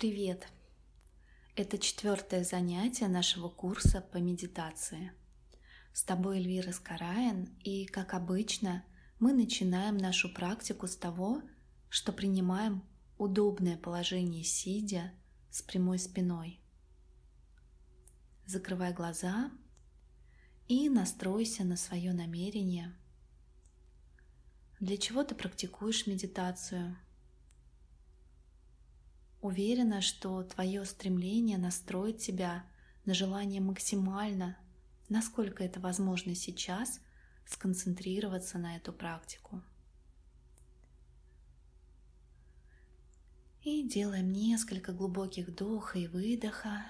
Привет! Это четвертое занятие нашего курса по медитации. С тобой Эльвира Скараин, и, как обычно, мы начинаем нашу практику с того, что принимаем удобное положение сидя с прямой спиной. Закрывай глаза и настройся на свое намерение. Для чего ты практикуешь медитацию – Уверена, что твое стремление настроить тебя на желание максимально, насколько это возможно сейчас, сконцентрироваться на эту практику. И делаем несколько глубоких вдоха и выдоха.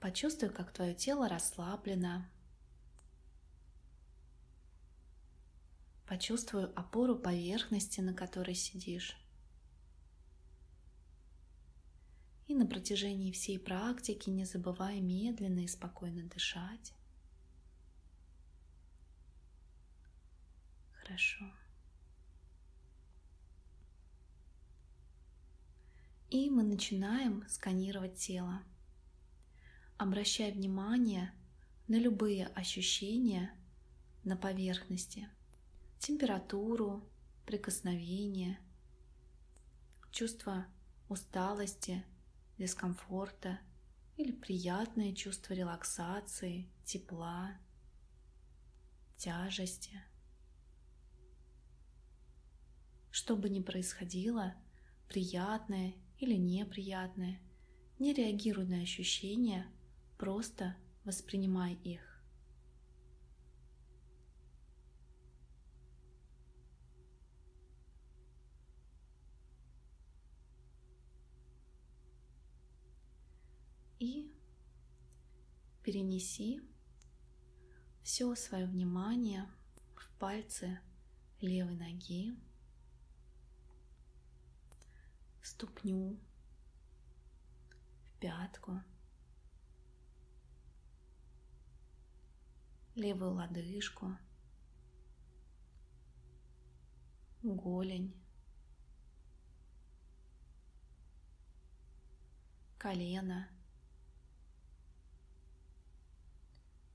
Почувствуй, как твое тело расслаблено, Почувствую опору поверхности, на которой сидишь. И на протяжении всей практики не забывай медленно и спокойно дышать. Хорошо. И мы начинаем сканировать тело. Обращай внимание на любые ощущения на поверхности – температуру, прикосновение, чувство усталости, дискомфорта или приятное чувство релаксации, тепла, тяжести. Что бы ни происходило, приятное или неприятное, не реагируй на ощущения, просто воспринимай их. и перенеси все свое внимание в пальцы левой ноги, в ступню, в пятку, левую лодыжку, голень, колено –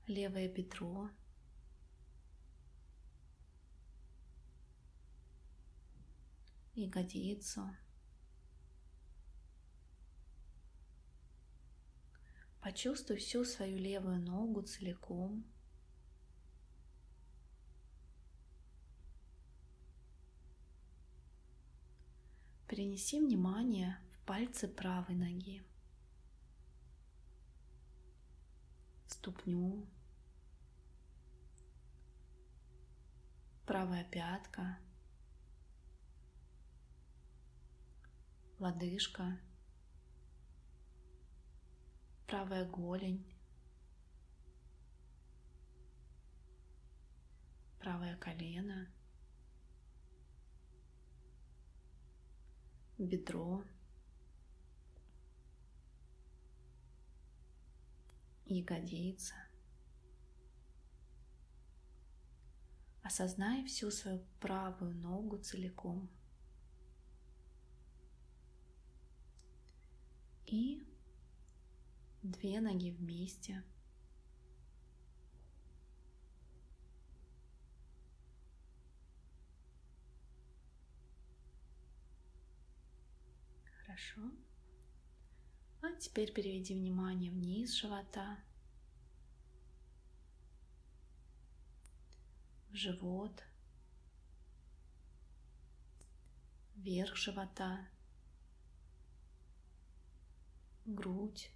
левое бедро, ягодицу. Почувствуй всю свою левую ногу целиком. Перенеси внимание в пальцы правой ноги. Ступню, правая пятка, лодыжка, правая голень, правое колено, бедро, ягодица. Осознай всю свою правую ногу целиком. И две ноги вместе. Хорошо. А теперь переведи внимание вниз живота, в живот, вверх живота, грудь,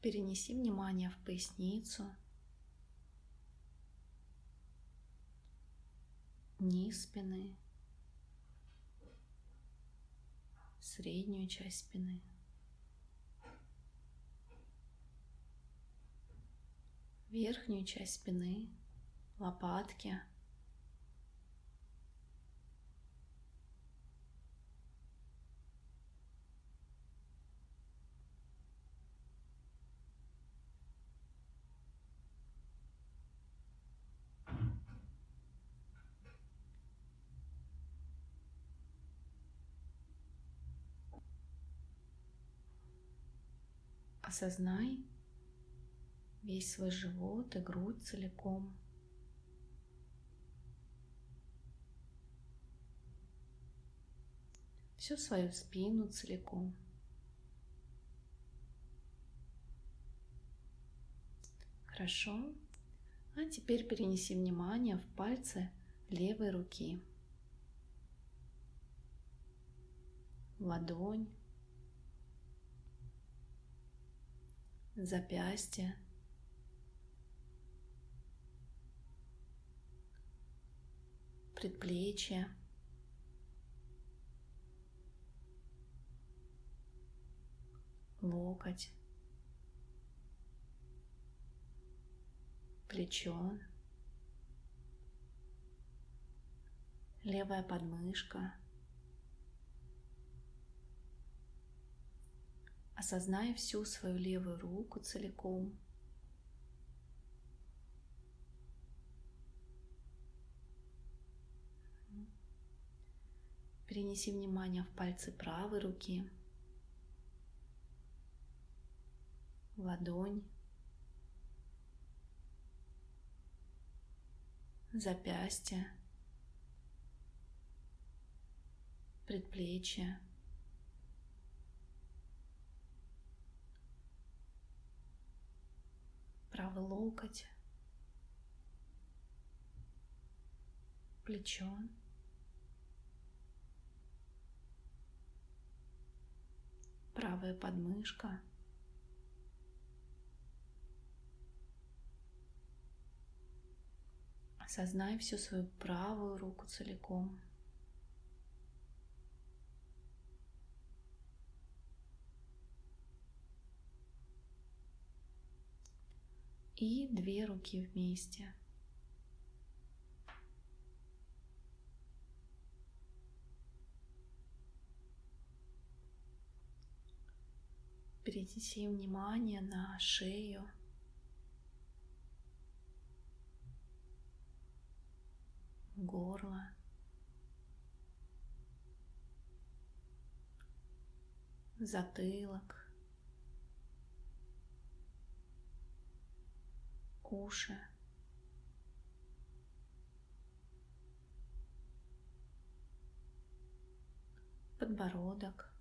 Перенеси внимание в поясницу – низ спины, среднюю часть спины. Верхнюю часть спины, лопатки. Осознай весь свой живот и грудь целиком. Всю свою спину целиком. Хорошо. А теперь перенеси внимание в пальцы левой руки. Ладонь. Запястье. Предплечье. Локоть. плечо, левая подмышка. Осознай всю свою левую руку целиком. Перенеси внимание в пальцы правой руки, ладонь, запястье, предплечье, правый локоть, плечо, правая подмышка – Осознай всю свою правую руку целиком. И две руки вместе. Перенеси внимание на шею, горло. Затылок. Уши. Подбородок.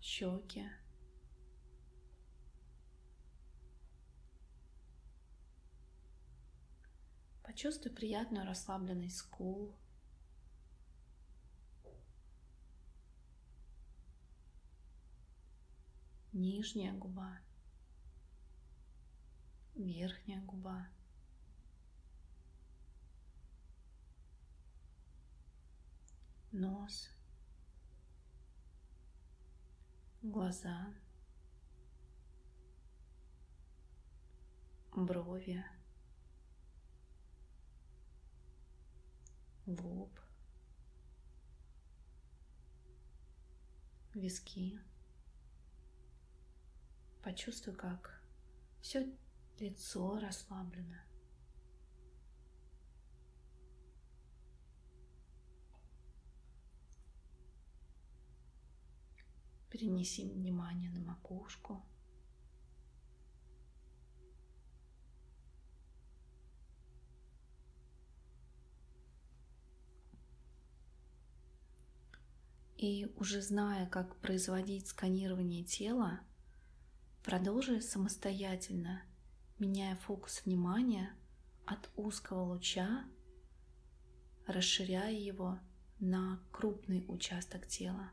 Щеки. Почувствуй приятную расслабленность скул. Нижняя губа. Верхняя губа. Нос. Глаза. Брови. лоб, виски. Почувствуй, как все лицо расслаблено. Перенеси внимание на макушку. И уже зная, как производить сканирование тела, продолжи самостоятельно, меняя фокус внимания от узкого луча, расширяя его на крупный участок тела.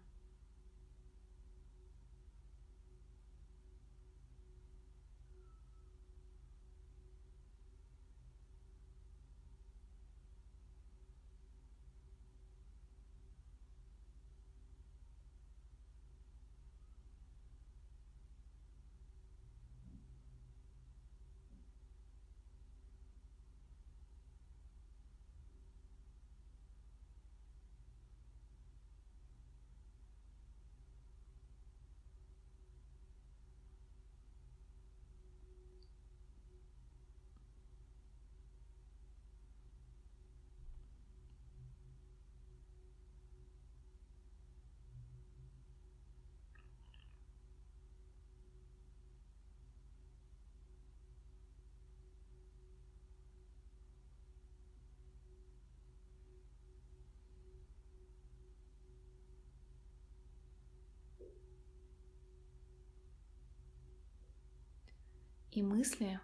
И мысли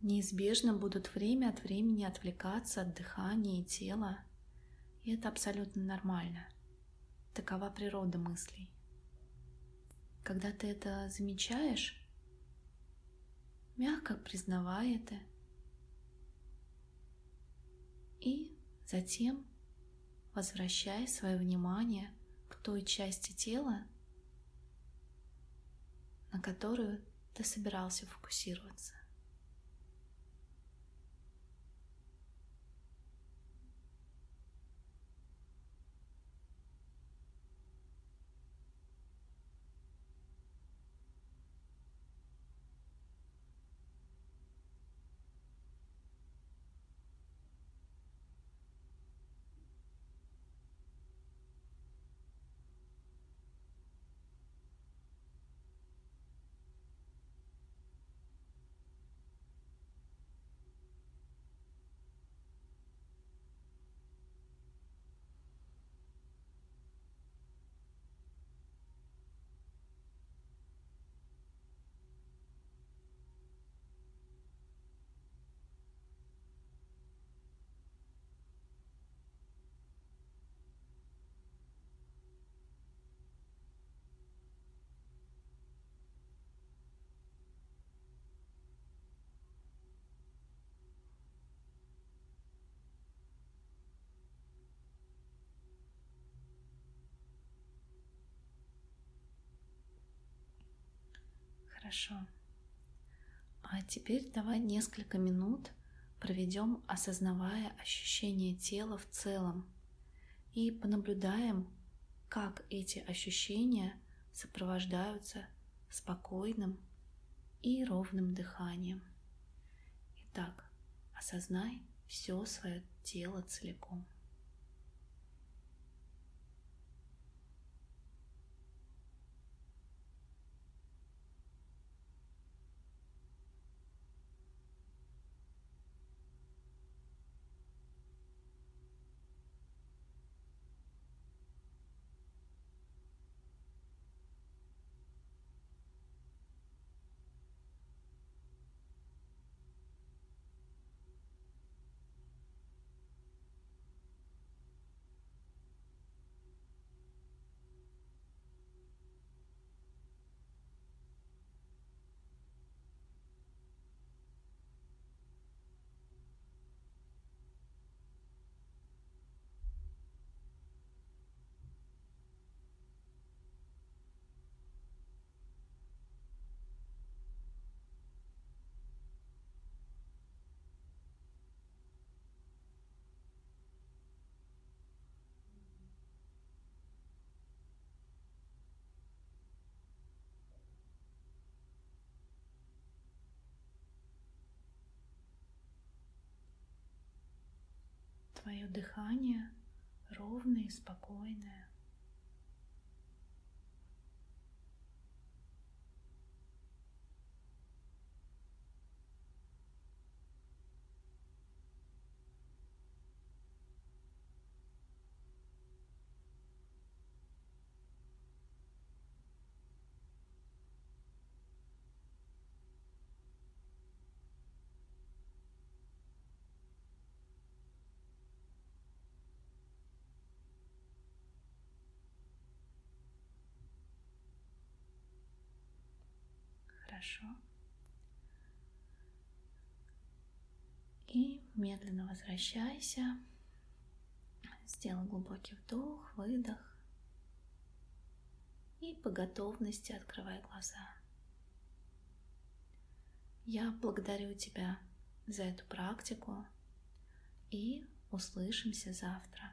неизбежно будут время от времени отвлекаться от дыхания и тела, и это абсолютно нормально. Такова природа мыслей. Когда ты это замечаешь, мягко признавай это, и затем возвращай свое внимание к той части тела, на которую ты собирался фокусироваться. Хорошо. А теперь давай несколько минут проведем, осознавая ощущение тела в целом и понаблюдаем, как эти ощущения сопровождаются спокойным и ровным дыханием. Итак, осознай все свое тело целиком. Твое дыхание ровное и спокойное. Хорошо. И медленно возвращайся. Сделай глубокий вдох, выдох. И по готовности открывай глаза. Я благодарю тебя за эту практику и услышимся завтра.